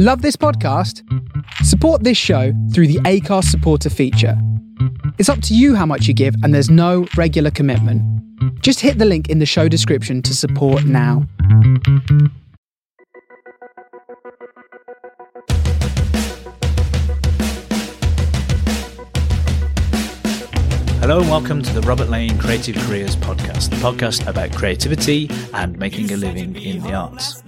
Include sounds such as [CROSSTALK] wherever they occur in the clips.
Love this podcast? Support this show through the Acast supporter feature. It's up to you how much you give, and there's no regular commitment. Just hit the link in the show description to support now. Hello and welcome to the Robert Lane Creative Careers Podcast, the podcast about creativity and making a living in the arts.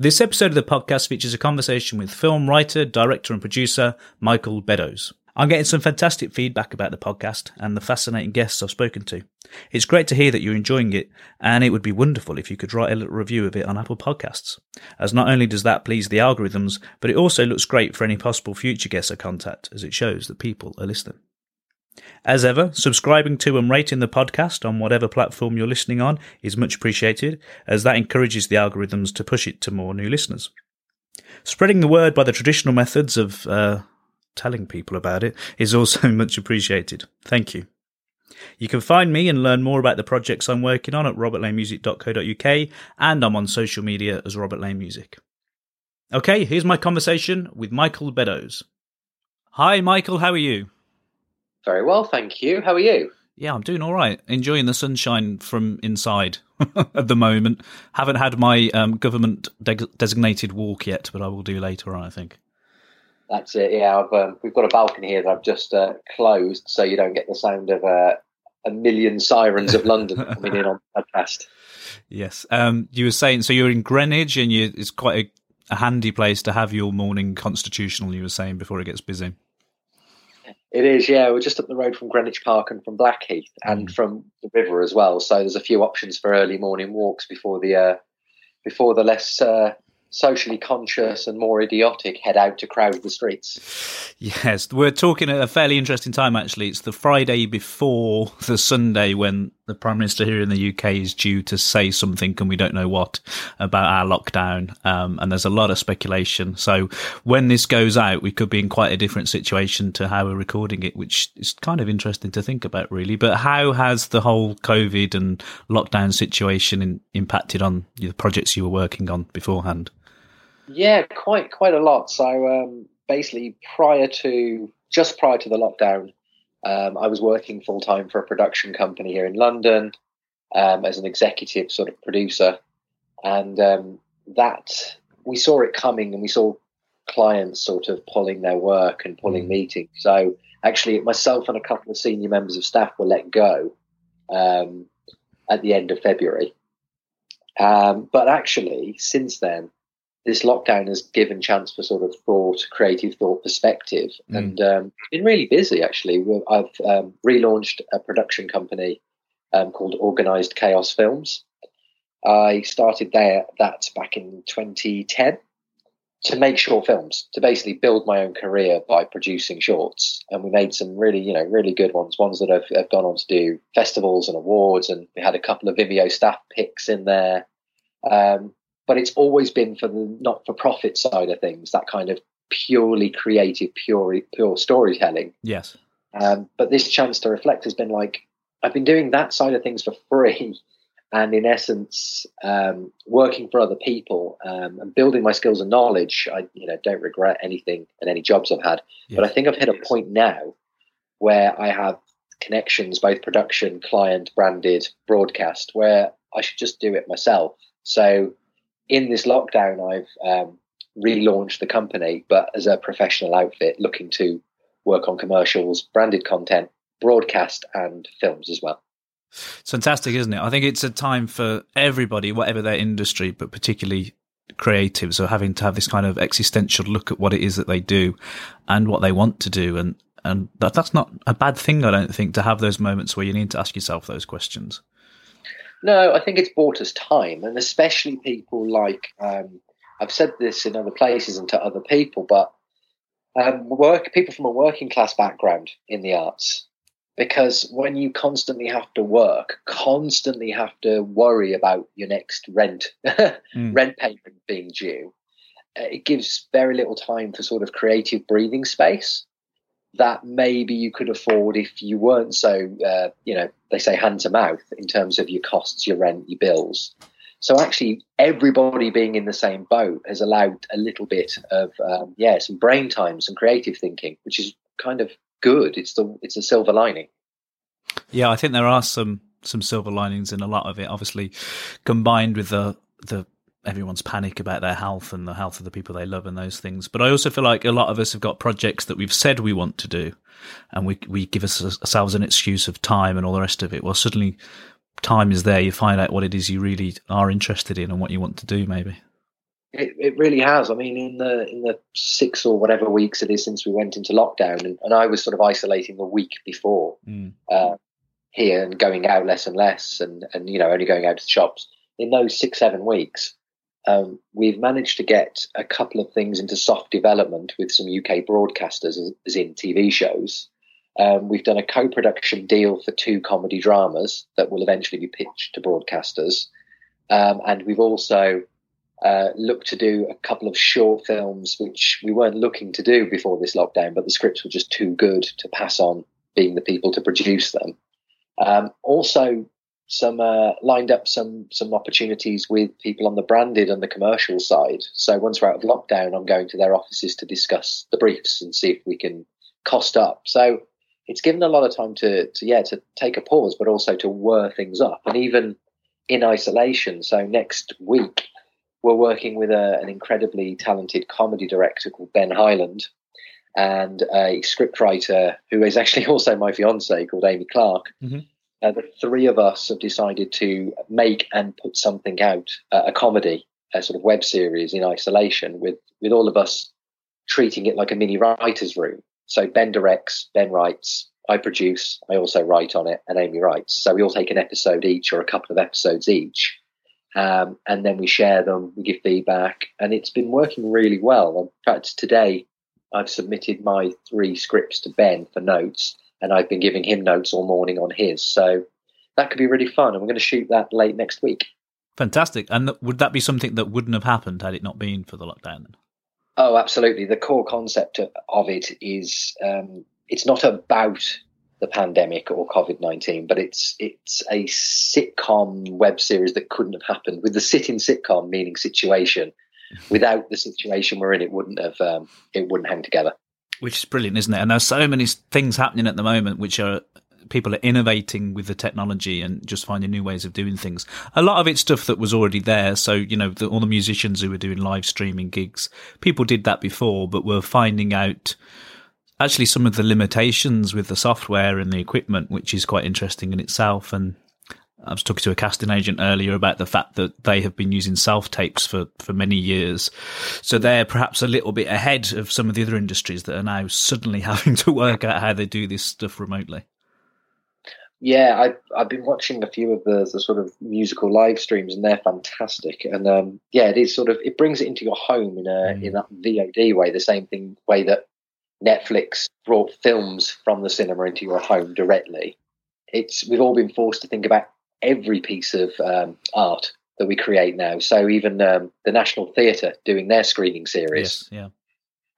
This episode of the podcast features a conversation with film writer, director, and producer Michael Beddoes. I'm getting some fantastic feedback about the podcast and the fascinating guests I've spoken to. It's great to hear that you're enjoying it, and it would be wonderful if you could write a little review of it on Apple Podcasts, as not only does that please the algorithms, but it also looks great for any possible future guests I contact, as it shows that people are listening. As ever, subscribing to and rating the podcast on whatever platform you're listening on is much appreciated, as that encourages the algorithms to push it to more new listeners. Spreading the word by the traditional methods of uh, telling people about it is also [LAUGHS] much appreciated. Thank you. You can find me and learn more about the projects I'm working on at robertlanemusic.co.uk and I'm on social media as Robert Lane Music. Okay, here's my conversation with Michael Beddoes. Hi, Michael, how are you? Very well, thank you. How are you? Yeah, I'm doing all right. Enjoying the sunshine from inside [LAUGHS] at the moment. Haven't had my um, government de- designated walk yet, but I will do later on, I think. That's it. Yeah, um, we've got a balcony here that I've just uh, closed, so you don't get the sound of uh, a million sirens of London [LAUGHS] coming in on the podcast. Yes. Um, you were saying so you're in Greenwich, and you, it's quite a, a handy place to have your morning constitutional. You were saying before it gets busy. It is, yeah. We're just up the road from Greenwich Park and from Blackheath and mm. from the river as well. So there's a few options for early morning walks before the uh, before the less uh, socially conscious and more idiotic head out to crowd the streets. Yes, we're talking at a fairly interesting time actually. It's the Friday before the Sunday when the Prime Minister here in the UK is due to say something and we don't know what about our lockdown. Um, and there's a lot of speculation. So when this goes out, we could be in quite a different situation to how we're recording it, which is kind of interesting to think about really. But how has the whole COVID and lockdown situation in, impacted on the projects you were working on beforehand? Yeah, quite quite a lot. So um, basically, prior to just prior to the lockdown, um, I was working full time for a production company here in London um, as an executive sort of producer, and um, that we saw it coming, and we saw clients sort of pulling their work and pulling mm. meetings. So actually, myself and a couple of senior members of staff were let go um, at the end of February. Um, but actually, since then, this lockdown has given chance for sort of thought, creative thought perspective, mm. and um, been really busy actually. I've um, relaunched a production company um, called Organized Chaos Films. I started there that back in 2010 to make short films, to basically build my own career by producing shorts, and we made some really, you know, really good ones, ones that have, have gone on to do festivals and awards, and we had a couple of Vimeo staff picks in there. Um, but it's always been for the not for profit side of things, that kind of purely creative, pure pure storytelling. Yes. Um, but this chance to reflect has been like I've been doing that side of things for free, [LAUGHS] and in essence, um, working for other people um, and building my skills and knowledge. I you know don't regret anything and any jobs I've had, yes. but I think I've hit a point now where I have connections, both production, client, branded, broadcast, where I should just do it myself. So in this lockdown, I've um, relaunched the company, but as a professional outfit, looking to work on commercials, branded content, broadcast, and films as well. It's fantastic, isn't it? I think it's a time for everybody, whatever their industry, but particularly creatives, are having to have this kind of existential look at what it is that they do and what they want to do, and and that, that's not a bad thing, I don't think, to have those moments where you need to ask yourself those questions. No, I think it's bought us time, and especially people like um, I've said this in other places and to other people, but um, work people from a working class background in the arts, because when you constantly have to work, constantly have to worry about your next rent [LAUGHS] mm. rent payment being due, uh, it gives very little time for sort of creative breathing space that maybe you could afford if you weren't so, uh, you know, they say hand to mouth in terms of your costs, your rent, your bills. So actually, everybody being in the same boat has allowed a little bit of um, yeah, some brain time, some creative thinking, which is kind of good. It's the it's a silver lining. Yeah, I think there are some some silver linings in a lot of it. Obviously, combined with the the everyone's panic about their health and the health of the people they love and those things. But I also feel like a lot of us have got projects that we've said we want to do, and we we give us ourselves an excuse of time and all the rest of it. Well, suddenly time is there. You find out what it is you really are interested in and what you want to do. Maybe it, it really has. I mean, in the in the six or whatever weeks it is since we went into lockdown, and, and I was sort of isolating a week before mm. uh, here and going out less and less, and and you know only going out to the shops. In those six seven weeks, um, we've managed to get a couple of things into soft development with some UK broadcasters, as in TV shows. Um, we've done a co-production deal for two comedy dramas that will eventually be pitched to broadcasters, um, and we've also uh, looked to do a couple of short films, which we weren't looking to do before this lockdown, but the scripts were just too good to pass on being the people to produce them. Um, also, some uh, lined up some some opportunities with people on the branded and the commercial side. So once we're out of lockdown, I'm going to their offices to discuss the briefs and see if we can cost up. So it's given a lot of time to, to yeah to take a pause, but also to whir things up, and even in isolation. So next week we're working with a, an incredibly talented comedy director called Ben Highland and a scriptwriter who is actually [LAUGHS] also my fiance called Amy Clark. Mm-hmm. Uh, the three of us have decided to make and put something out, uh, a comedy, a sort of web series in isolation, with with all of us treating it like a mini writers' room. So Ben directs, Ben writes, I produce, I also write on it, and Amy writes. So we all take an episode each or a couple of episodes each, um, and then we share them, we give feedback, and it's been working really well. In fact, today I've submitted my three scripts to Ben for notes, and I've been giving him notes all morning on his. So that could be really fun, and we're going to shoot that late next week. Fantastic. And would that be something that wouldn't have happened had it not been for the lockdown? Then? Oh, absolutely. The core concept of it is um, it's not about the pandemic or COVID nineteen, but it's it's a sitcom web series that couldn't have happened with the sit-in sitcom meaning situation. [LAUGHS] Without the situation we're in, it wouldn't have um, it wouldn't hang together. Which is brilliant, isn't it? And there's so many things happening at the moment, which are people are innovating with the technology and just finding new ways of doing things. A lot of it's stuff that was already there. So, you know, the, all the musicians who were doing live streaming gigs, people did that before, but were finding out actually some of the limitations with the software and the equipment, which is quite interesting in itself. And I was talking to a casting agent earlier about the fact that they have been using self tapes for, for many years. So they're perhaps a little bit ahead of some of the other industries that are now suddenly [LAUGHS] having to work out how they do this stuff remotely. Yeah, I, I've been watching a few of the, the sort of musical live streams, and they're fantastic. And um, yeah, it is sort of it brings it into your home in a mm. in that VOD way, the same thing way that Netflix brought films from the cinema into your home directly. It's we've all been forced to think about every piece of um, art that we create now. So even um, the National Theatre doing their screening series, yes,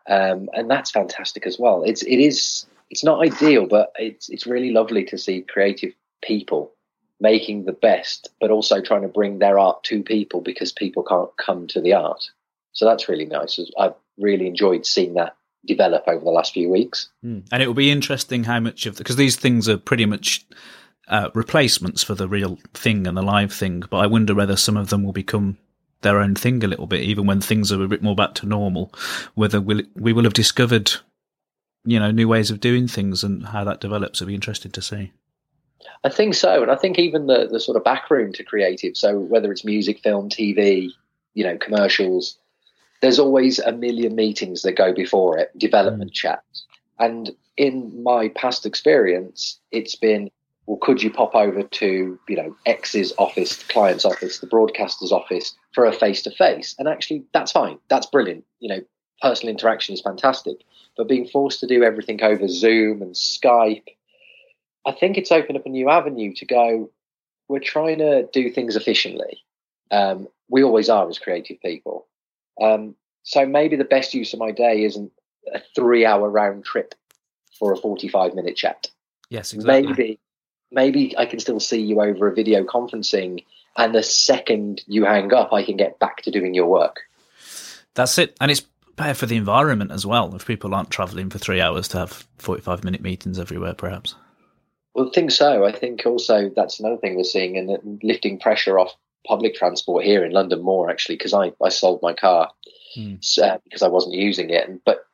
yeah, um, and that's fantastic as well. It's it is it's not ideal, but it's it's really lovely to see creative people making the best, but also trying to bring their art to people because people can't come to the art. So that's really nice. I've really enjoyed seeing that develop over the last few weeks. Mm. And it will be interesting how much of because these things are pretty much uh, replacements for the real thing and the live thing. But I wonder whether some of them will become their own thing a little bit, even when things are a bit more back to normal. Whether we'll, we will have discovered, you know, new ways of doing things and how that develops. It'll be interesting to see. I think so, and I think even the the sort of backroom to creative. So whether it's music, film, TV, you know, commercials, there's always a million meetings that go before it, development mm. chats. And in my past experience, it's been, well, could you pop over to, you know, X's office, the client's office, the broadcaster's office for a face to face? And actually, that's fine. That's brilliant. You know, personal interaction is fantastic. But being forced to do everything over Zoom and Skype, I think it's opened up a new avenue to go, we're trying to do things efficiently. Um, we always are as creative people. Um, so maybe the best use of my day isn't a three hour round trip for a 45 minute chat. Yes, exactly. Maybe, maybe I can still see you over a video conferencing and the second you hang up, I can get back to doing your work. That's it, and it's better for the environment as well. If people aren't travelling for three hours to have forty-five minute meetings everywhere, perhaps. Well, I think so. I think also that's another thing we're seeing, and lifting pressure off public transport here in London more actually because I, I sold my car hmm. uh, because I wasn't using it. And, but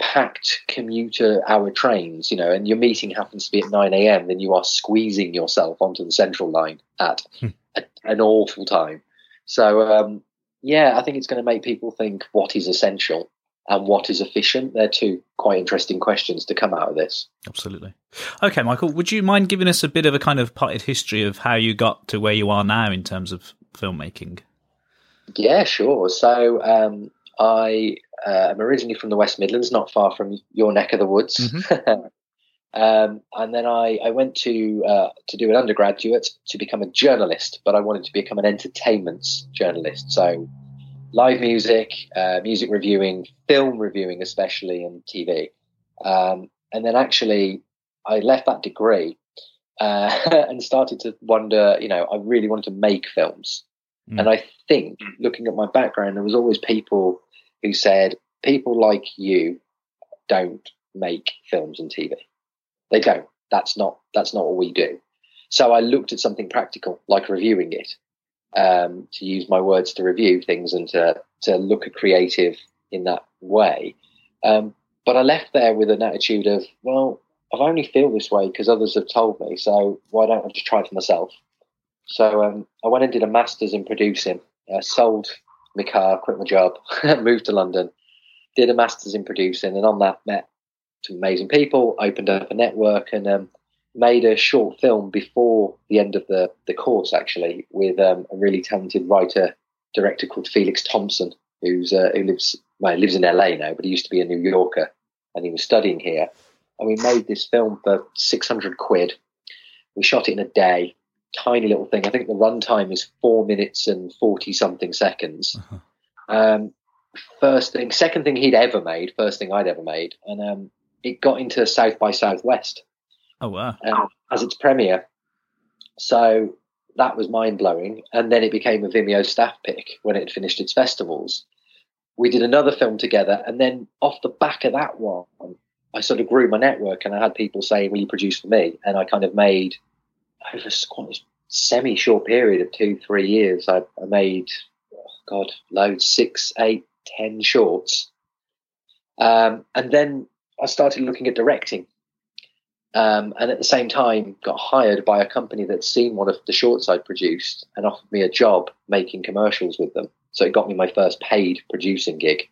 packed commuter hour trains, you know, and your meeting happens to be at 9 a.m., then you are squeezing yourself onto the central line at hmm. a, an awful time. So, um, yeah, I think it's going to make people think what is essential and what is efficient. They're two quite interesting questions to come out of this. Absolutely. Okay, Michael, would you mind giving us a bit of a kind of potted history of how you got to where you are now in terms of filmmaking? Yeah, sure. So um, I uh, am originally from the West Midlands, not far from your neck of the woods. Mm-hmm. [LAUGHS] um, and then I, I went to uh, to do an undergraduate to become a journalist, but I wanted to become an entertainment journalist. So live music, uh, music reviewing, film reviewing, especially, and TV. Um, and then actually, I left that degree uh, [LAUGHS] and started to wonder. You know, I really wanted to make films, mm. and I think, looking at my background, there was always people who said, "People like you don't make films and TV. They don't. That's not. That's not what we do." So I looked at something practical, like reviewing it, um, to use my words to review things and to, to look at creative in that way. Um, but I left there with an attitude of, well, I've only feel this way because others have told me, so why don't I just try it for myself? So um, I went and did a master's in producing, uh, sold my car, quit my job, [LAUGHS] moved to London, did a master's in producing, and on that met some amazing people, opened up a network, and um, made a short film before the end of the, the course, actually, with um, a really talented writer director called Felix Thompson, who's uh, who lives well, lives in LA now, but he used to be a New Yorker, and he was studying here. And we made this film for six hundred quid. We shot it in a day, tiny little thing. I think the runtime is four minutes and forty something seconds. Uh-huh. Um, first thing, second thing he'd ever made, first thing I'd ever made, and um, it got into South by Southwest Oh wow! Um, as its premiere, so that was mind blowing. And then it became a Vimeo staff pick when it had finished its festivals. We did another film together, and then off the back of that one, I sort of grew my network, and I had people saying, "Will you produce for me?" And I kind of made over quite a semi short period of two, three years. I, I made, oh God, loads, six, eight, ten shorts. Um, and then I started looking at directing um, and at the same time, got hired by a company that's seen one of the shorts I'd produced and offered me a job making commercials with them. So it got me my first paid producing gig.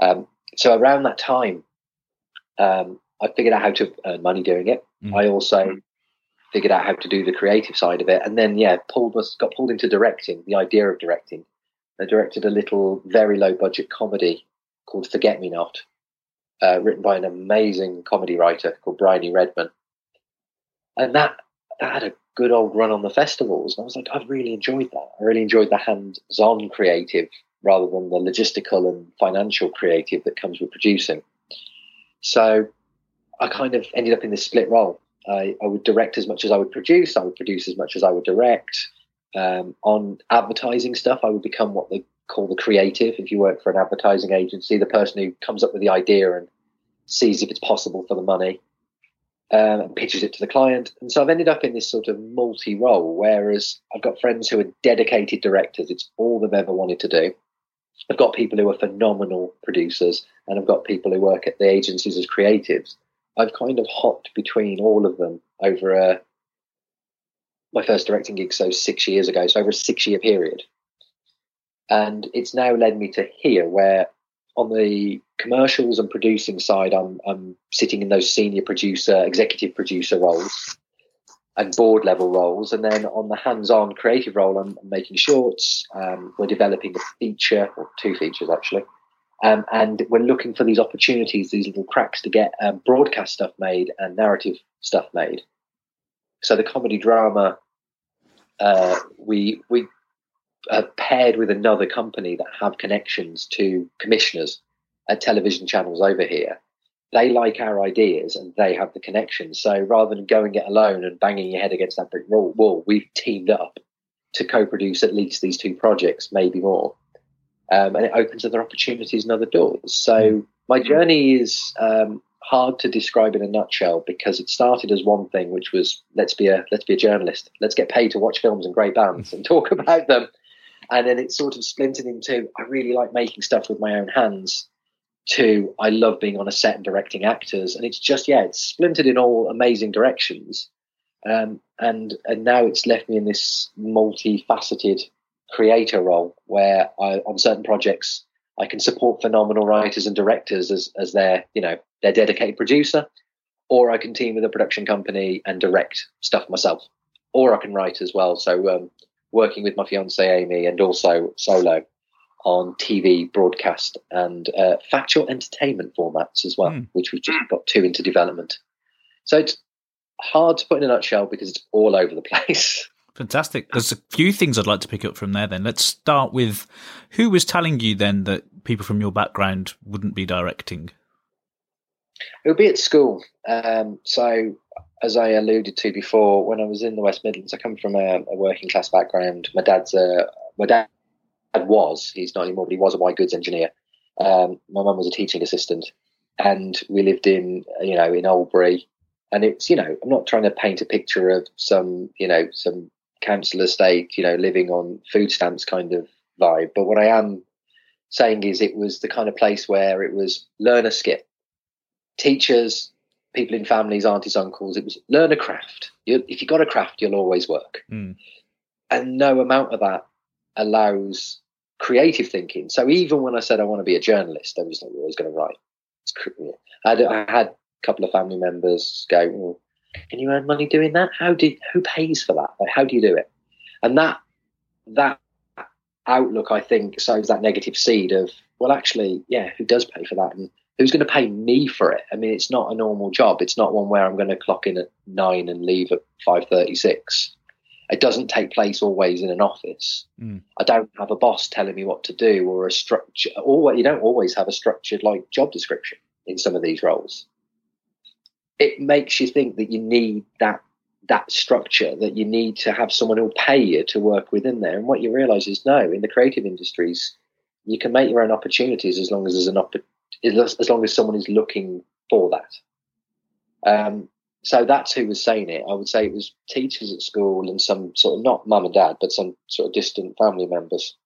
Um, so around that time, um, I figured out how to earn money doing it. Mm. I also figured out how to do the creative side of it, and then yeah, pulled was got pulled into directing. The idea of directing. I directed a little, very low budget comedy called Forget Me Not, uh, written by an amazing comedy writer called Bryony Redman. And that, that had a good old run on the festivals. And I was like, I really enjoyed that. I really enjoyed the hands on creative rather than the logistical and financial creative that comes with producing. So I kind of ended up in this split role. I, I would direct as much as I would produce, I would produce as much as I would direct. Um, on advertising stuff, I would become what they call the creative if you work for an advertising agency, the person who comes up with the idea and sees if it's possible for the money um, and pitches it to the client. And so I've ended up in this sort of multi role, whereas I've got friends who are dedicated directors, it's all they've ever wanted to do. I've got people who are phenomenal producers, and I've got people who work at the agencies as creatives. I've kind of hopped between all of them over a, my first directing gig, so six years ago, so over a six year period. And it's now led me to here, where on the commercials and producing side, I'm, I'm sitting in those senior producer, executive producer roles and board level roles. And then on the hands on creative role, I'm, I'm making shorts. Um, we're developing a feature, or two features actually. Um, and we're looking for these opportunities, these little cracks to get um, broadcast stuff made and narrative stuff made. So the comedy drama, uh, we we uh, paired with another company that have connections to commissioners at television channels over here. They like our ideas and they have the connections. So rather than going it alone and banging your head against that brick wall, we've teamed up to co-produce at least these two projects, maybe more. Um, and it opens other opportunities and other doors. So my journey is um, hard to describe in a nutshell because it started as one thing, which was let's be a let's be a journalist, let's get paid to watch films and great bands and [LAUGHS] talk about them, and then it sort of splintered into I really like making stuff with my own hands. To I love being on a set and directing actors, and it's just yeah, it's splintered in all amazing directions, um, and and now it's left me in this multifaceted creator role where I, on certain projects I can support phenomenal writers and directors as as their you know their dedicated producer, or I can team with a production company and direct stuff myself, or I can write as well. So um, working with my fiance Amy and also solo on TV, broadcast, and uh, factual entertainment formats as well, mm. which we've just got two into development. So it's hard to put in a nutshell because it's all over the [LAUGHS] place. Fantastic. There's a few things I'd like to pick up from there then. Let's start with who was telling you then that people from your background wouldn't be directing? It would be at school. Um, so, as I alluded to before, when I was in the West Midlands, I come from a, a working class background. My dad's a my dad was he's not anymore, but he was a white goods engineer. Um, my mum was a teaching assistant, and we lived in you know in Oldbury. And it's you know I'm not trying to paint a picture of some you know some council estate, you know, living on food stamps kind of vibe. But what I am saying is it was the kind of place where it was learn a skill. Teachers, people in families, aunties, uncles, it was learn a craft. You, if you've got a craft, you'll always work. Mm. And no amount of that allows creative thinking. So even when I said I want to be a journalist, I was like, always going to write. I had, I had, a couple of family members go, well, can you earn money doing that? How do who pays for that? Like, how do you do it? And that that outlook, I think, sows that negative seed of well, actually, yeah, who does pay for that, and who's going to pay me for it? I mean, it's not a normal job. It's not one where I'm going to clock in at nine and leave at five thirty-six. It doesn't take place always in an office. Mm. I don't have a boss telling me what to do or a structure. Or you don't always have a structured like job description in some of these roles it makes you think that you need that that structure that you need to have someone who'll pay you to work within there. And what you realise is no, in the creative industries, you can make your own opportunities as long as there's an op- as long as someone is looking for that. Um, so that's who was saying it. I would say it was teachers at school and some sort of not mum and dad, but some sort of distant family members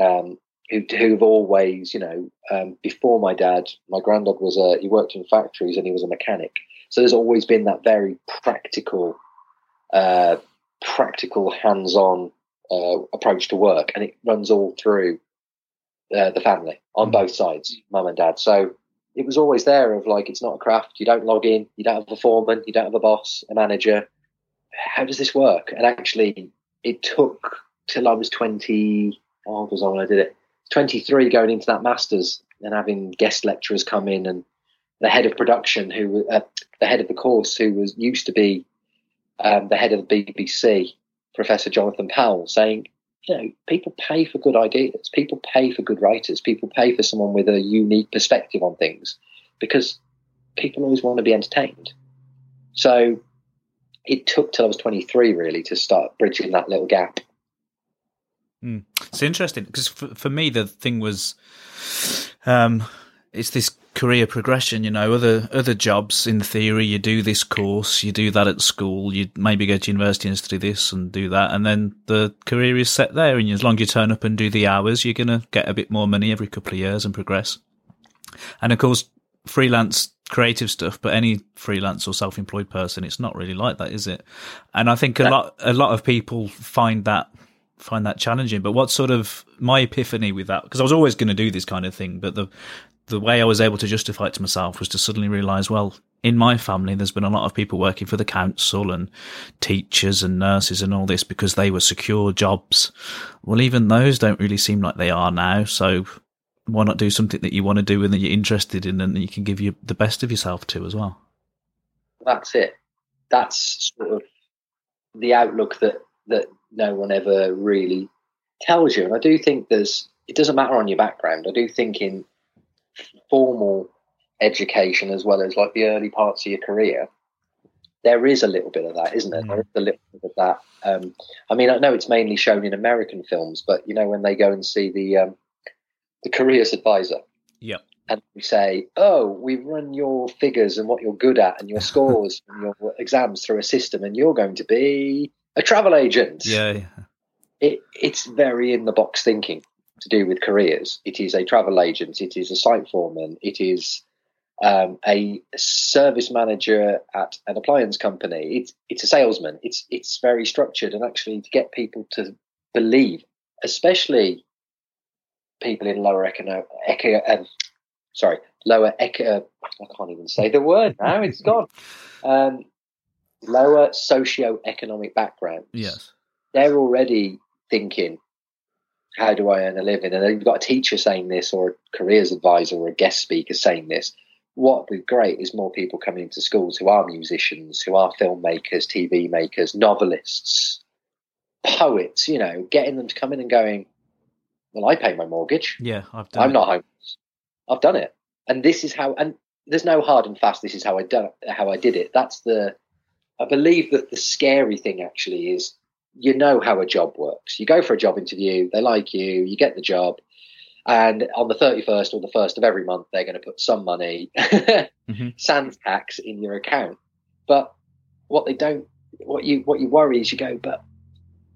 um, who who've always, you know, um, before my dad, my granddad was a he worked in factories and he was a mechanic. So there's always been that very practical, uh, practical, hands-on uh, approach to work, and it runs all through uh, the family on both sides, mum and dad. So it was always there of like, it's not a craft. You don't log in. You don't have a foreman. You don't have a boss, a manager. How does this work? And actually, it took till I was 20. How old was I when I did it? 23 going into that masters and having guest lecturers come in and the head of production, who uh, the head of the course, who was used to be um, the head of the BBC, Professor Jonathan Powell, saying, you know, people pay for good ideas, people pay for good writers, people pay for someone with a unique perspective on things, because people always want to be entertained. So it took till I was 23 really to start bridging that little gap. Mm. It's interesting because for, for me the thing was, um, it's this career progression. You know, other other jobs in theory, you do this course, you do that at school, you maybe go to university and study this and do that, and then the career is set there. And as long as you turn up and do the hours, you're gonna get a bit more money every couple of years and progress. And of course, freelance creative stuff, but any freelance or self-employed person, it's not really like that, is it? And I think a lot a lot of people find that find that challenging. But what sort of my epiphany with that? Because I was always going to do this kind of thing, but the the way I was able to justify it to myself was to suddenly realize, well, in my family, there's been a lot of people working for the council and teachers and nurses and all this because they were secure jobs. Well, even those don't really seem like they are now. So why not do something that you want to do and that you're interested in and that you can give you the best of yourself to as well? That's it. That's sort of the outlook that, that no one ever really tells you. And I do think there's, it doesn't matter on your background. I do think in formal education as well as like the early parts of your career, there is a little bit of that, isn't there? Mm. There is a little bit of that. Um, I mean, I know it's mainly shown in American films, but you know when they go and see the um, the careers advisor, Yep. and we say, "Oh, we run your figures and what you're good at, and your [LAUGHS] scores and your exams through a system, and you're going to be a travel agent." Yeah. yeah. it, it's very in the box thinking to do with careers. It is a travel agent, it is a site foreman, it is um, a service manager at an appliance company. It's it's a salesman. It's it's very structured, and actually to get people to believe, especially people in lower economic, eco, um, sorry, lower eco, I can't even say the word now. It's gone. Um, lower socio-economic backgrounds Yes. they're already thinking, how do I earn a living? And you've got a teacher saying this, or a careers advisor, or a guest speaker saying this. What would be great is more people coming into schools who are musicians, who are filmmakers, TV makers, novelists, poets, you know, getting them to come in and going, Well, I pay my mortgage. Yeah. I've done I'm it. not homeless. I've done it. And this is how and there's no hard and fast, this is how I done how I did it. That's the I believe that the scary thing actually is you know how a job works. You go for a job interview, they like you, you get the job, and on the 31st or the 1st of every month, they're going to put some money, [LAUGHS] Mhm. sans tax, in your account. But what they don't, what you what you worry is you go, but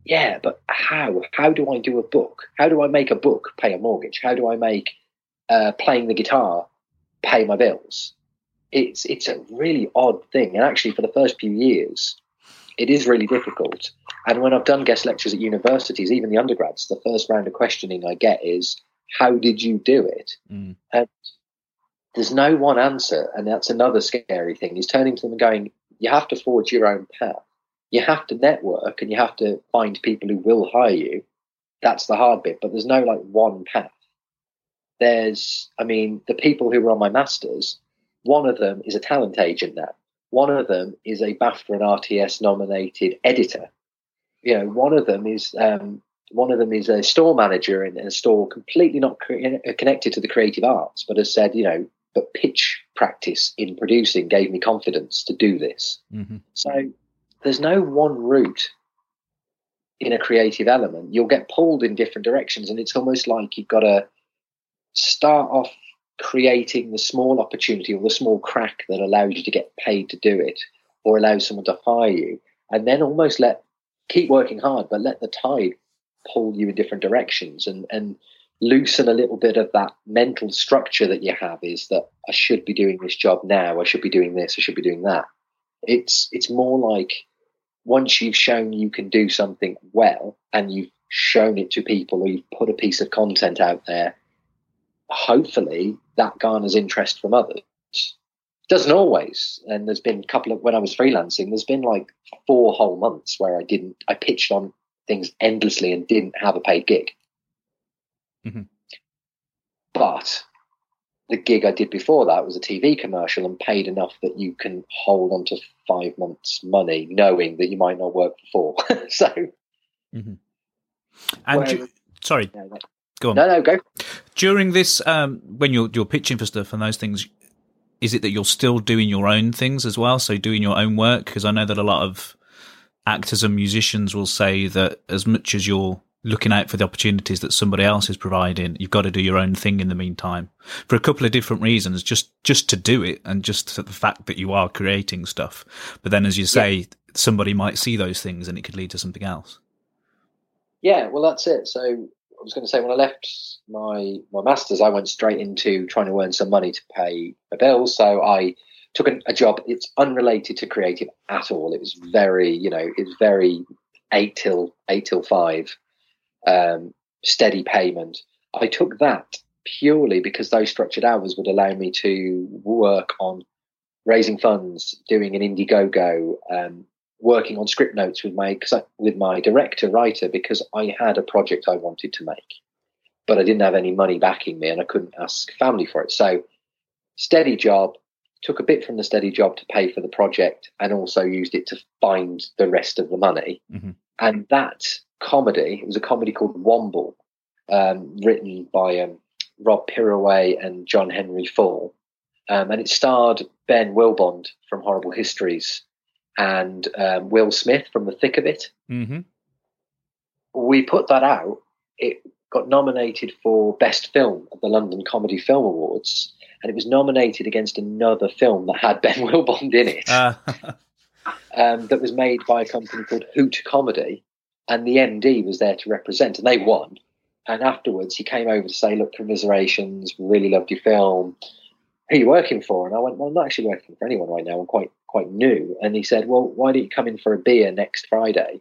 yeah, but how? How do I do a book? How do I make a book pay a mortgage? How do I make uh, playing the guitar pay my bills? It's it's a really odd thing, and actually, for the first few years, it is really difficult. And when I've done guest lectures at universities, even the undergrads, the first round of questioning I get is, "How did you do it?" Mm. And there's no one answer, and that's another scary thing. Is turning to them and going, "You have to forge your own path. You have to network, and you have to find people who will hire you." That's the hard bit, but there's no like one path. There's, I mean, the people who were on my masters, one of them is a talent agent now. One of them is a BAFTA and RTS nominated editor. You know, one of them is um, one of them is a store manager in a store completely not cre- connected to the creative arts, but has said, you know, but pitch practice in producing gave me confidence to do this. hmm So there's no one route in a creative element. You'll get pulled in different directions, and it's almost like you've got to start off creating the small opportunity or the small crack that allows you to get paid to do it or allows someone to hire you, and then almost let keep working hard, but let the tide pull you in different directions and and loosen a little bit of that mental structure that you have is that I should be doing this job now, I should be doing this, I should be doing that. It's it's more like once you've shown you can do something well and you've shown it to people or you've put a piece of content out there, hopefully that garners interest from others. Doesn't always. And there's been a couple of when I was freelancing, there's been like four whole months where I didn't I pitched on things endlessly and didn't have a paid gig. Mhm. But the gig I did before that was a TV commercial and paid enough that you can hold on to five months' money, knowing that you might not work for four. [LAUGHS] so, And Where- du- sorry, go on. no, no, go. During this, um, when you're you're pitching for stuff and those things, is it that you're still doing your own things as well? So doing your own work? Because I know that a lot of actors and musicians will say that as much as you're looking out for the opportunities that somebody else is providing, you've got to do your own thing in the meantime for a couple of different reasons. Just just to do it, and just the fact that you are creating stuff. But then, as you say, somebody might see those things, and it could lead to something else. Yeah, well, that's it. So I was going to say when I left my my masters, I went straight into trying to earn some money to pay my bills. So I took a, a job. It's unrelated to creative at all. It was very, you know, it was very eight till eight till five, um, steady payment. I took that purely because those structured hours would allow me to work on raising funds, doing an Indiegogo, um, working on script notes with my I- with my director writer because I had a project I wanted to make, but I didn't have any money backing me and I couldn't ask family for it. So steady job, took a bit from the steady job to pay for the project and also used it to find the rest of the money. Mhm. And that comedy, it was a comedy called Womble, um, written by um, Rob Piraway and John Henry Fall. Um, and it starred Ben Willbond from Horrible Histories and um, Will Smith from The Thick of It. Mm-hmm. We put that out. It got nominated for Best Film at the London Comedy Film Awards, and it was nominated against another film that had Ben [LAUGHS] Willbond in it, Uh, [LAUGHS] um, that was made by a company called Hoot Comedy, and the MD was there to represent, and they won. And afterwards, he came over to say, "Look, commiserations. Really loved your film. Who are you working for?" And I went, "Well, I'm not actually working for anyone right now. I'm quite quite new." And he said, "Well, why don't you come in for a beer next Friday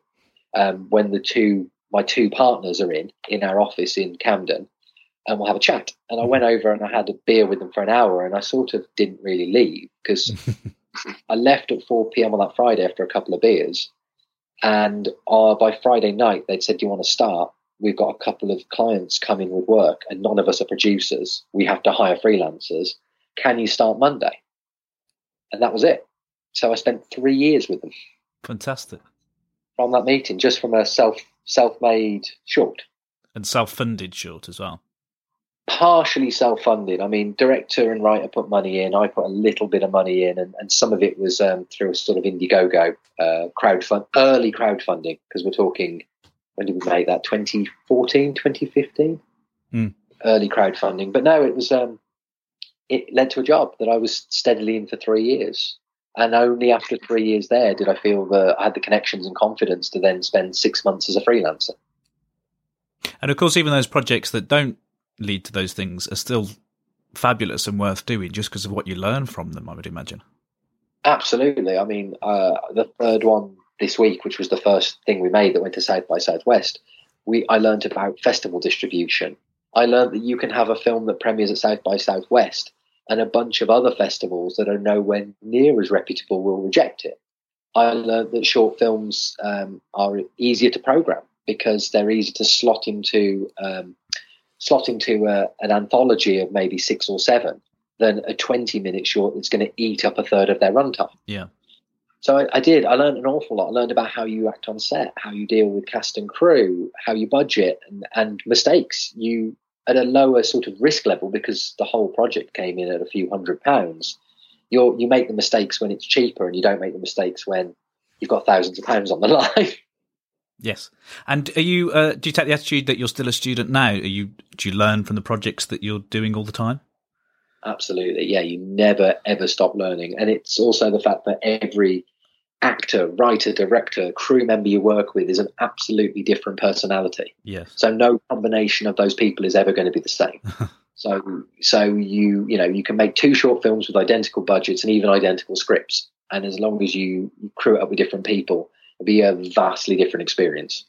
um, when the two my two partners are in in our office in Camden, and we'll have a chat." And I went over and I had a beer with them for an hour, and I sort of didn't really leave because [LAUGHS] I left at 4 p.m. on that Friday after a couple of beers. And uh, by Friday night, they'd said, Do you want to start? We've got a couple of clients coming with work, and none of us are producers. We have to hire freelancers. Can you start Monday? And that was it. So I spent three years with them fantastic. from that meeting, just from a self self made short. And self funded short as well. partially self-funded. I mean, director and writer put money in. I put a little bit of money in, and, and some of it was um, through a sort of Indiegogo uh, crowdfund, early crowdfunding, because we're talking when did we make that? 2014, 2015, Hmm. early crowdfunding. But no, it was um, it led to a job that I was steadily in for three years. And only after three years there did I feel that I had the connections and confidence to then spend six months as a freelancer. And of course, even those projects that don't lead to those things are still fabulous and worth doing just because of what you learn from them, I would imagine. Absolutely. I mean, uh, the third one this week, which was the first thing we made that went to South by Southwest, we I learned about festival distribution. I learned that you can have a film that premieres at South by Southwest, and a bunch of other festivals that are nowhere near as reputable will reject it. I learned that short films um, are easier to program because they're easy to slot into um, slot into a, an anthology of maybe six or seven than a 20 minute short that's going to eat up a third of their runtime. Yeah. So I, I did. I learned an awful lot. I learned about how you act on set, how you deal with cast and crew, how you budget, and, and mistakes. You at a lower sort of risk level because the whole project came in at a few hundred pounds. You you make the mistakes when it's cheaper, and you don't make the mistakes when you've got thousands of pounds on the [LAUGHS] line. Yes. And are you? Uh, do you take the attitude that you're still a student now? Are you? Do you learn from the projects that you're doing all the time? Absolutely, yeah. You never ever stop learning, and it's also the fact that every actor, writer, director, crew member you work with is an absolutely different personality. Yes. So no combination of those people is ever going to be the same. [LAUGHS] so so you you know you can make two short films with identical budgets and even identical scripts, and as long as you crew it up with different people, it'll be a vastly different experience,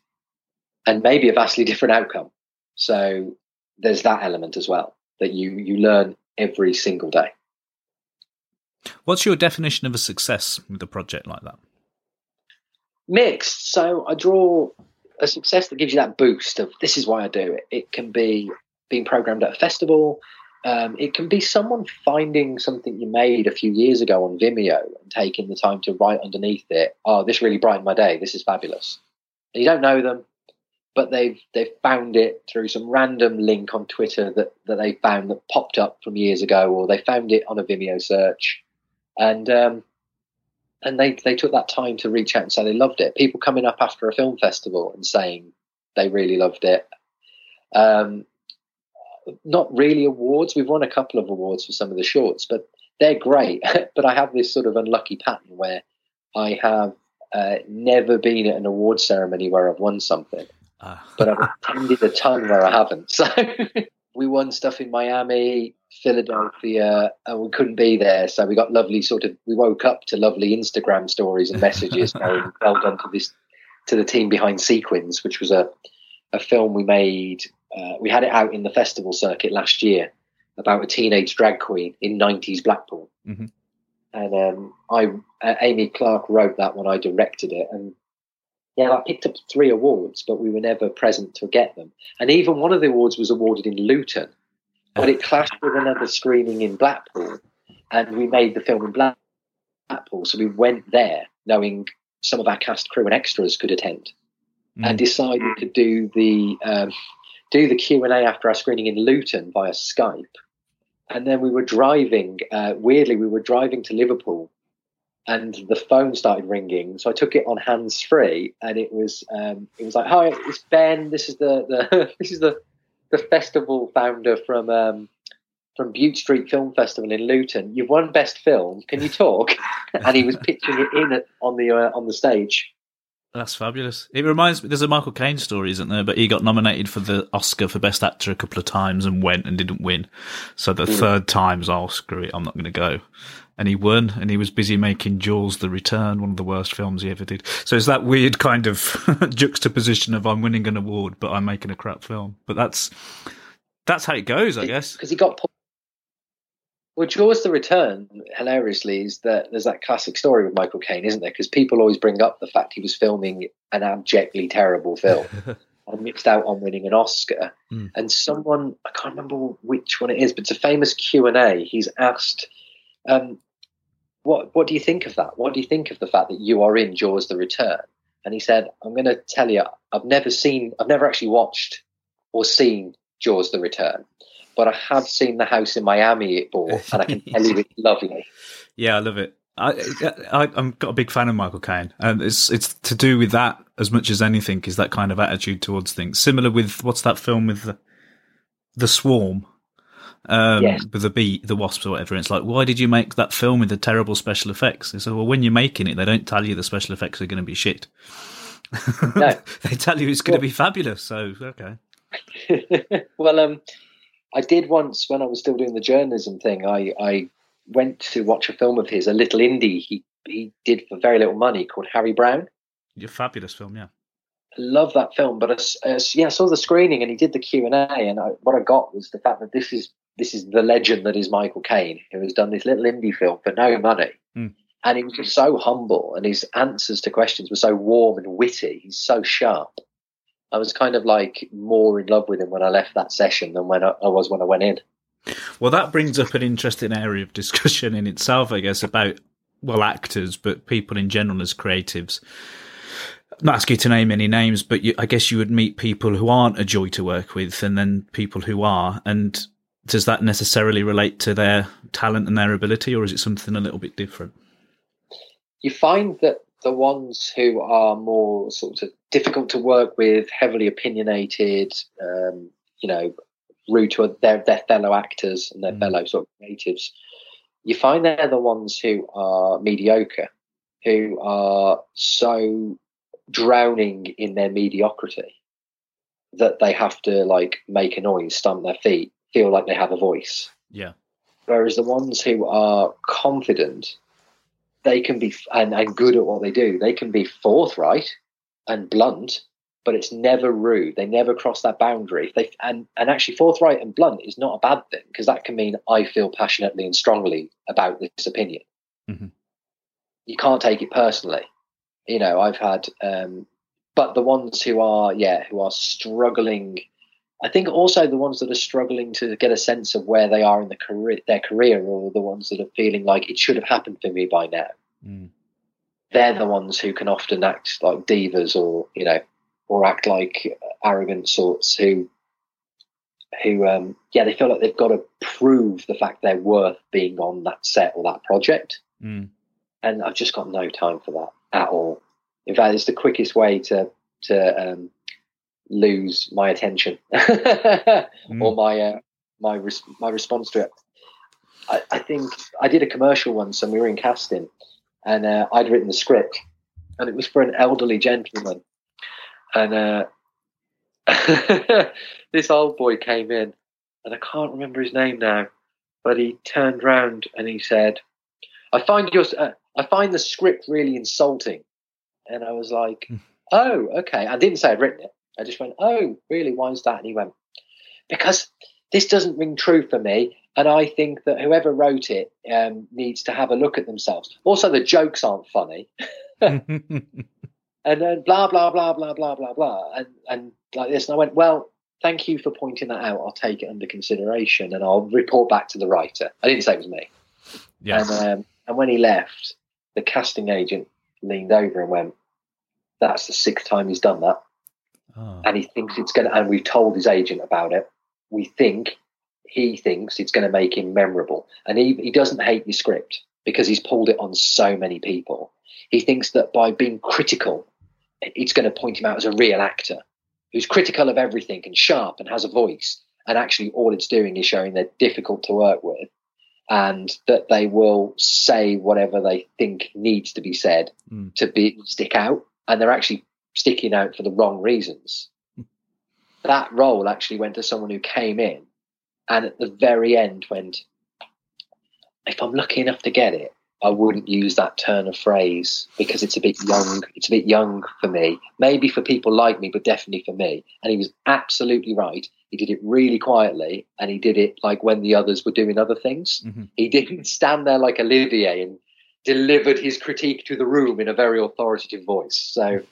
and maybe a vastly different outcome. So there's that element as well that you you learn every single day. What's your definition of a success with a project like that? mixed. So I draw a success that gives you that boost of this is why I do it. It can be being programmed at a festival. Um, it can be someone finding something you made a few years ago on Vimeo and taking the time to write underneath it. Oh, this really brightened my day. This is fabulous. And you don't know them, but they've they've found it through some random link on Twitter that that they found that popped up from years ago, or they found it on a Vimeo search, and um, and they they took that time to reach out and say they loved it. People coming up after a film festival and saying they really loved it. Um, not really awards. We've won a couple of awards for some of the shorts, but they're great. [LAUGHS] but I have this sort of unlucky pattern where I have uh, never been at an award ceremony where I've won something, Uh, but I've attended a ton where I haven't. [LAUGHS] So we won stuff in Miami, Philadelphia, and we couldn't be there. So we got lovely sort of. We woke up to lovely Instagram stories and messages [LAUGHS] going, "Well done to this to the team behind Sequins," which was a a film we made. Uh, we had it out in the festival circuit last year about a teenage drag queen in '90s Blackpool, Mhm. and um, I uh, Amy Clark wrote that when I directed it, and yeah, I picked up three awards, but we were never present to get them. And even one of the awards was awarded in Luton, but it clashed with another screening in Blackpool, and we made the film in Blackpool, so we went there knowing some of our cast, crew, and extras could attend and mm, decided to do the um, do the Q and A after our screening in Luton via Skype. And then we were driving. Uh, weirdly, we were driving to Liverpool and the phone started ringing. So I took it on hands free, and it was um, it was like, "Hi, it's Ben. This is the, the [LAUGHS] this is the the festival founder from um, from Bute Street Film Festival in Luton. You've won Best Film. Can you talk?" [LAUGHS] and he was pitching it in at, on the uh, on the stage. That's fabulous. It reminds me. There's a Michael Caine story, isn't there? But he got nominated for the Oscar for Best Actor a couple of times and went and didn't win. So the mm. third time's, oh screw it, I'm not going to go and he won, and he was busy making Jaws: The Return, one of the worst films he ever did. So it's that weird kind of [LAUGHS] juxtaposition of I'm winning an award, but I'm making a crap film. But that's that's how it goes, I guess. Because he got. Well, Jaws: The Return, hilariously, is that there's that classic story with Michael Caine, isn't there? Because people always bring up the fact he was filming an abjectly terrible film. [LAUGHS] and mixed out on winning an Oscar. Mm. And someone I can't remember which one it is, but it's a famous Q and A. He's asked, um, what what do you think of that? What do you think of the fact that you are in Jaws: The Return? And he said, I'm going to tell you, I've never seen, I've never actually watched or seen Jaws: The Return, but I have seen the house in Miami it bought, and I can [LAUGHS] tell you it's lovely. Yeah, I love it. I, I I'm got a big fan of Michael Caine, and it's it's to do with that as much as anything is that kind of attitude towards things. Similar with what's that film with the, the Swarm? Um, yes. with the bee, the wasps or whatever. And it's like, why did you make that film with the terrible special effects? And so, well, when you're making it, they don't tell you the special effects are going to be shit. No. [LAUGHS] they tell you it's going well, to be fabulous. So, okay. [LAUGHS] well, um, I did once when I was still doing the journalism thing. I, I went to watch a film of his, a little indie he he did for very little money called Harry Brown. Your fabulous film, yeah. I love that film, but I, yeah, I saw the screening and he did the Q and A, and what I got was the fact that this is this is the legend that is Michael Caine, who has done this little indie film for no money. Mm. And he was just so humble, and his answers to questions were so warm and witty. He's so sharp. I was kind of like more in love with him when I left that session than when I, I was when I went in. Well, that brings up an interesting area of discussion in itself, I guess, about well, actors, but people in general as creatives. I'm not ask you to name any names, but you, I guess you would meet people who aren't a joy to work with, and then people who are, and does that necessarily relate to their talent and their ability, or is it something a little bit different? You find that the ones who are more sort of difficult to work with, heavily opinionated, um, you know, rude to their, their fellow actors and their mm. fellow sort of natives, you find they're the ones who are mediocre, who are so drowning in their mediocrity that they have to like make a noise, stamp their feet, feel like they have a voice. Yeah. Whereas the ones who are confident, they can be and, and good at what they do. They can be forthright and blunt, but it's never rude. They never cross that boundary. They and and actually forthright and blunt is not a bad thing because that can mean I feel passionately and strongly about this opinion. Mm-hmm. You can't take it personally. You know, I've had, um, but the ones who are yeah who are struggling I think also the ones that are struggling to get a sense of where they are in the career, their career, or the ones that are feeling like it should have happened for me by now. Mm. They're the ones who can often act like divas, or you know, or act like arrogant sorts who, who, um, yeah, they feel like they've got to prove the fact they're worth being on that set or that project. Mm. And I've just got no time for that at all. In fact, it's the quickest way to to um, lose my attention [LAUGHS] mm. or my uh, my res- my response to it. I, I, think I did a commercial once, and we were in casting, and uh, I'd written the script, and it was for an elderly gentleman, and uh, [LAUGHS] this old boy came in, and I can't remember his name now, but he turned round and he said, "I find your uh, I find the script really insulting," and I was like. Hmm. Oh, okay. I didn't say I'd written it. I just went, oh, really? Why is that? And he went, because this doesn't ring true for me. And I think that whoever wrote it um, needs to have a look at themselves. Also, the jokes aren't funny. [LAUGHS] and then blah, blah, blah, blah, blah, blah, blah. And, and like this. And I went, well, thank you for pointing that out. I'll take it under consideration and I'll report back to the writer. I didn't say it was me. Yes. And, um, and when he left, the casting agent leaned over and went, that's the sixth time he's done that oh. and he thinks it's going to. And we've told his agent about it. We think he thinks it's going to make him memorable, and he he doesn't hate the script. because he's pulled it on so many people. He thinks that by being critical, it's going to point him out as a real actor who's critical of everything and sharp and has a voice. And actually, all it's doing is showing they're difficult to work with and that they will say whatever they think needs to be said Mm. to be stick out. And they're actually sticking out for the wrong reasons. that role actually went to someone who came in and at the very end went, if I'm lucky enough to get it, I wouldn't use that turn of phrase because it's a bit young. It's a bit young for me. Maybe for people like me, but definitely for me. And he was absolutely right. He did it really quietly, and he did it like when the others were doing other things. Mhm. He didn't stand there like Olivier and delivered his critique to the room in a very authoritative voice. So,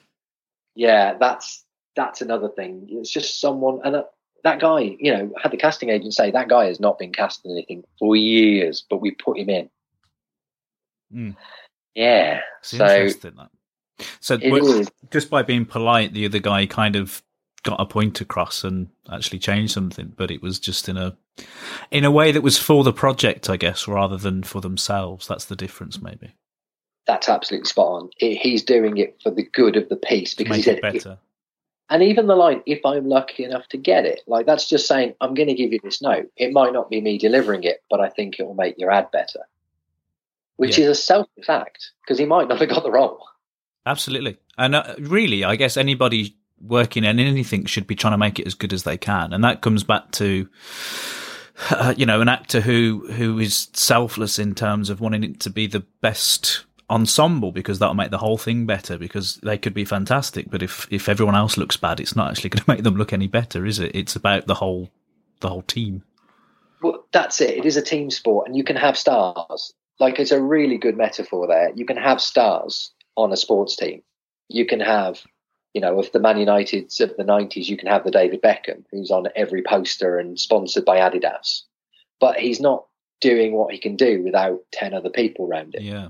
yeah, that's that's another thing. It's just someone, and that guy, you know, had the casting agent say that guy has not been cast in anything for years, but we put him in. Mm. Yeah. It's So interesting that. So just by being polite, the other guy kind of got a point across and actually changed something, but it was just in a in a way that was for the project, I guess, rather than for themselves. That's the difference, maybe. That's absolutely spot on. It, he's doing it for the good of the piece because he said, it better. and even the line, if I'm lucky enough to get it, like that's just saying, I'm going to give you this note. It might not be me delivering it, but I think it will make your ad better, which Yeah. is a selfish act because he might not have got the role. Absolutely. And uh, really, I guess anybody working in anything should be trying to make it as good as they can. And that comes back to, uh, you know, an actor who, who is selfless in terms of wanting it to be the best ensemble because that'll make the whole thing better because they could be fantastic. But if, if everyone else looks bad, it's not actually [LAUGHS] going to make them look any better, is it? It's about the whole, the whole team. Well, that's it. It is a team sport, and you can have stars. Like it's a really good metaphor there. You can have stars on a sports team. You can have, you know, of the Man Uniteds of the '90s, you can have the David Beckham, who's on every poster and sponsored by Adidas, but he's not doing what he can do without ten other people around him. Yeah.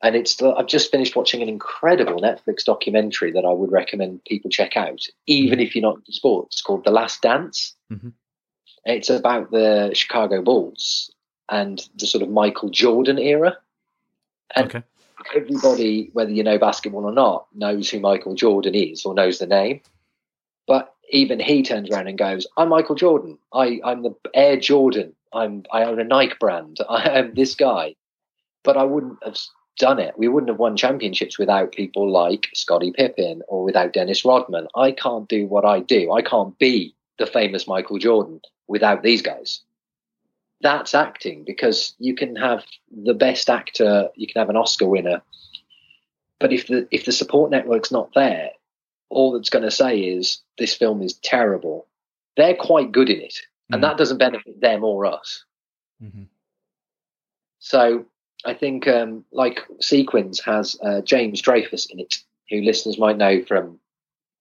And it's I've just finished watching an incredible Netflix documentary that I would recommend people check out, even if you're not into sports, called The Last Dance. Mhm. It's about the Chicago Bulls and the sort of Michael Jordan era. And Okay. everybody, whether you know basketball or not, knows who Michael Jordan is or knows the name. But even he turns around and goes, "I'm Michael Jordan. I, I'm the Air Jordan. I'm I own a Nike brand. [LAUGHS] I am this guy." But I wouldn't have done it. We wouldn't have won championships without people like Scottie Pippen or without Dennis Rodman. I can't do what I do. I can't be the famous Michael Jordan without these guys. That's acting because you can have the best actor, you can have an Oscar winner, but if the if the support network's not there, all that's going to say is this film is terrible. They're quite good in it, and Mm. that doesn't benefit them or us. hmm So I think um, like Sequins has uh, James Dreyfus in it, who listeners might know from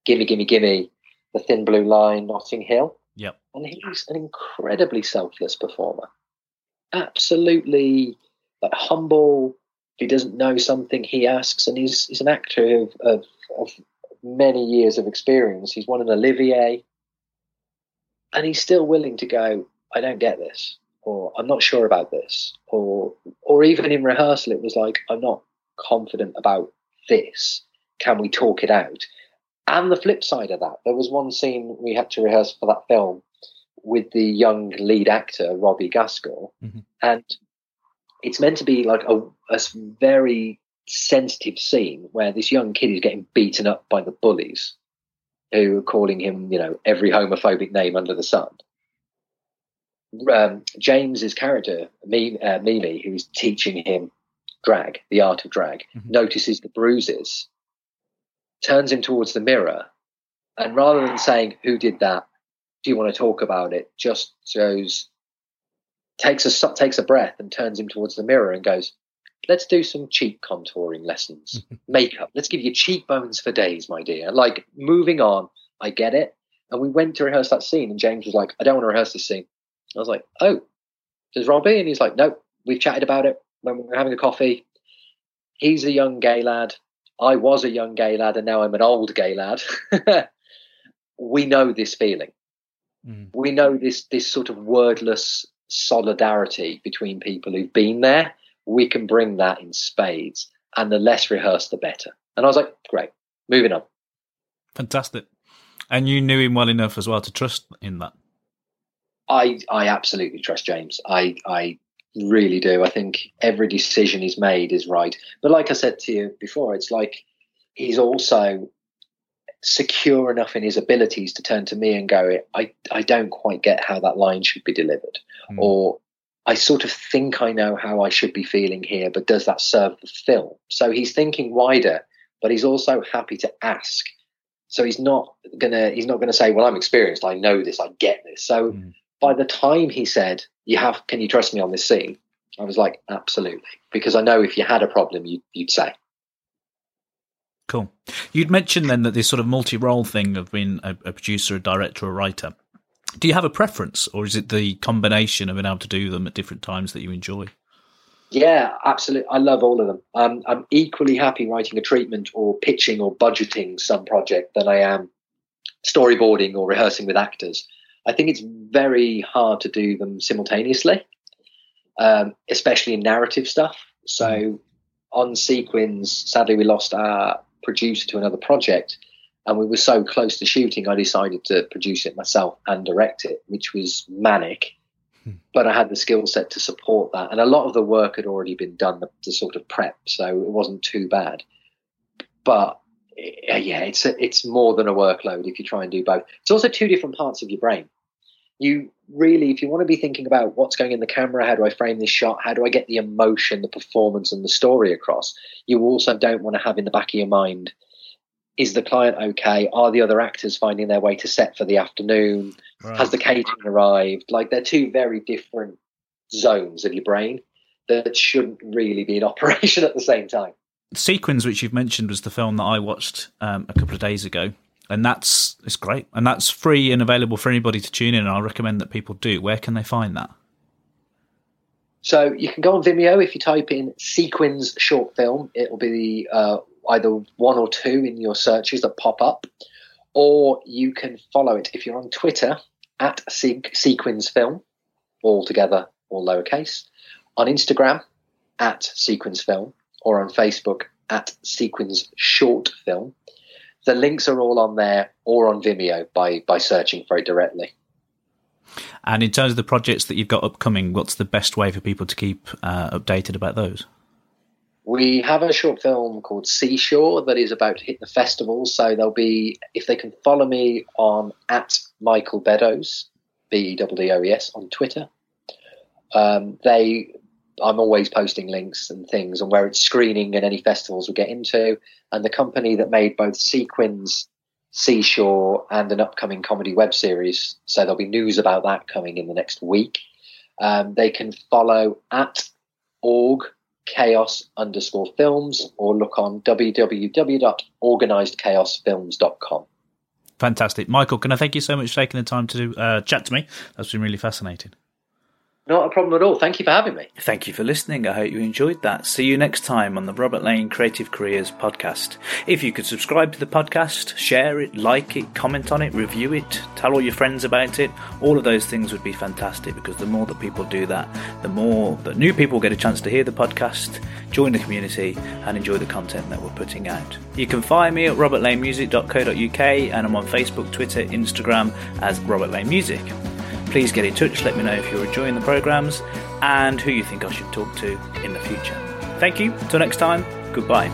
Gimme Gimme Gimme, The Thin Blue Line, Notting Hill. Yep. And he's an incredibly selfless performer. Absolutely like humble. If he doesn't know something, he asks, and he's, he's an actor of, of, of many years of experience. He's won an Olivier, and he's still willing to go, I don't get this, or I'm not sure about this, or or even in rehearsal, it was like, I'm not confident about this. Can we talk it out? And the flip side of that, there was one scene we had to rehearse for that film with the young lead actor Robbie Gaskell, Mhm. and it's meant to be like a very sensitive scene where this young kid is getting beaten up by the bullies who are calling him, you know, every homophobic name under the sun. Um, James's character, Mimi, uh, Mimi, who's teaching him drag, the art of drag, Mhm. notices the bruises, turns him towards the mirror, and rather than saying, Who did that? Do you want to talk about it? Just goes, takes a, takes a breath and turns him towards the mirror and goes, Let's do some cheek contouring lessons. Makeup. Let's give you cheekbones for days, my dear. Like, moving on. I get it. And we went to rehearse that scene, and James was like, I don't want to rehearse this scene. I was like, Oh, does Robbie? And he's like, Nope. We've chatted about it when we were having a coffee. He's a young gay lad. I was a young gay lad, and now I'm an old gay lad. [LAUGHS] we know this feeling. Mm. We know this this sort of wordless solidarity between people who've been there. we can bring that in spades, and the less rehearsed, the better. And I was like, great, moving on. Fantastic. And you knew him well enough as well to trust in that. I I absolutely trust James. I I really do. I think every decision he's made is right. But like I said to you before, it's like he's also secure enough in his abilities to turn to me and go, I, I don't quite get how that line should be delivered. Mm. Or I sort of think I know how I should be feeling here, but does that serve the film? So he's thinking wider, but he's also happy to ask. So he's not gonna he's not gonna say, Well, I'm experienced, I know this, I get this. So mm. By the time he said, You have can you trust me on this scene? I was like, Absolutely. Because I know if you had a problem you you'd say. Cool. You'd mentioned then that this sort of multi-role thing of being a, a, producer, a director, a writer. Do you have a preference, or is it the combination of being able to do them at different times that you enjoy? Yeah, absolutely. I love all of them. Um, I'm equally happy writing a treatment or pitching or budgeting some project than I am storyboarding or rehearsing with actors. I think it's very hard to do them simultaneously, um, especially in narrative stuff. So on Sequins, sadly, we lost our producer to another project, and we were so close to shooting, I decided to produce it myself and direct it, which was manic. Hmm. But I had the skill set to support that, and a lot of the work had already been done, the, the sort of prep, so it wasn't too bad. But yeah, it's a, it's more than a workload if you try and do both. It's also two different parts of your brain. You really, if you want to be thinking about what's going in the camera, how do I frame this shot, how do I get the emotion, the performance, and the story across, you also don't want to have in the back of your mind is the client okay? Are the other actors finding their way to set for the afternoon? Right. Has the catering arrived? Like they're two very different zones of your brain that shouldn't really be in [LAUGHS] operation at the same time. Sequins, which you've mentioned, was the film that I watched um, a couple of days ago and that's it's great, and that's free and available for anybody to tune in. And I recommend that people do. Where can they find that? So you can go on Vimeo if you type in Sequins short film. It will be uh, either one or two in your searches that pop up, or you can follow it if you're on Twitter at Sequins Film, all together, all lowercase. On Instagram at Sequins Film, or on Facebook at Sequins Short Film the links are all on there or on Vimeo by by searching for it directly. And in terms of the projects that you've got upcoming, what's the best way for people to keep uh, updated about those? We have a short film called Seashore that is about to hit the festivals. So they'll be, if they can follow me on at Michael Beddoes, B E W D O E S, on Twitter, um, they I'm always posting links and things and where it's screening and any festivals we get into. And the company that made both Sequins, Seashore, and an upcoming comedy web series. So there'll be news about that coming in the next week. Um, they can follow at org chaos underscore films or look on www.organizedchaosfilms.com. Fantastic. Michael, can I thank you so much for taking the time to uh, chat to me? That's been really fascinating. Not a problem at all. Thank you for having me. Thank you for listening. I hope you enjoyed that. See you next time on the Robert Lane Creative Careers podcast. If you could subscribe to the podcast, share it, like it, comment on it, review it, tell all your friends about it, all of those things would be fantastic because the more that people do that, the more that new people get a chance to hear the podcast, join the community, and enjoy the content that we're putting out. You can find me at robertlanemusic.co.uk and I'm on Facebook, Twitter, Instagram as Robert Lane Music. Please get in touch, let me know if you're enjoying the programs and who you think I should talk to in the future. Thank you, till next time, goodbye.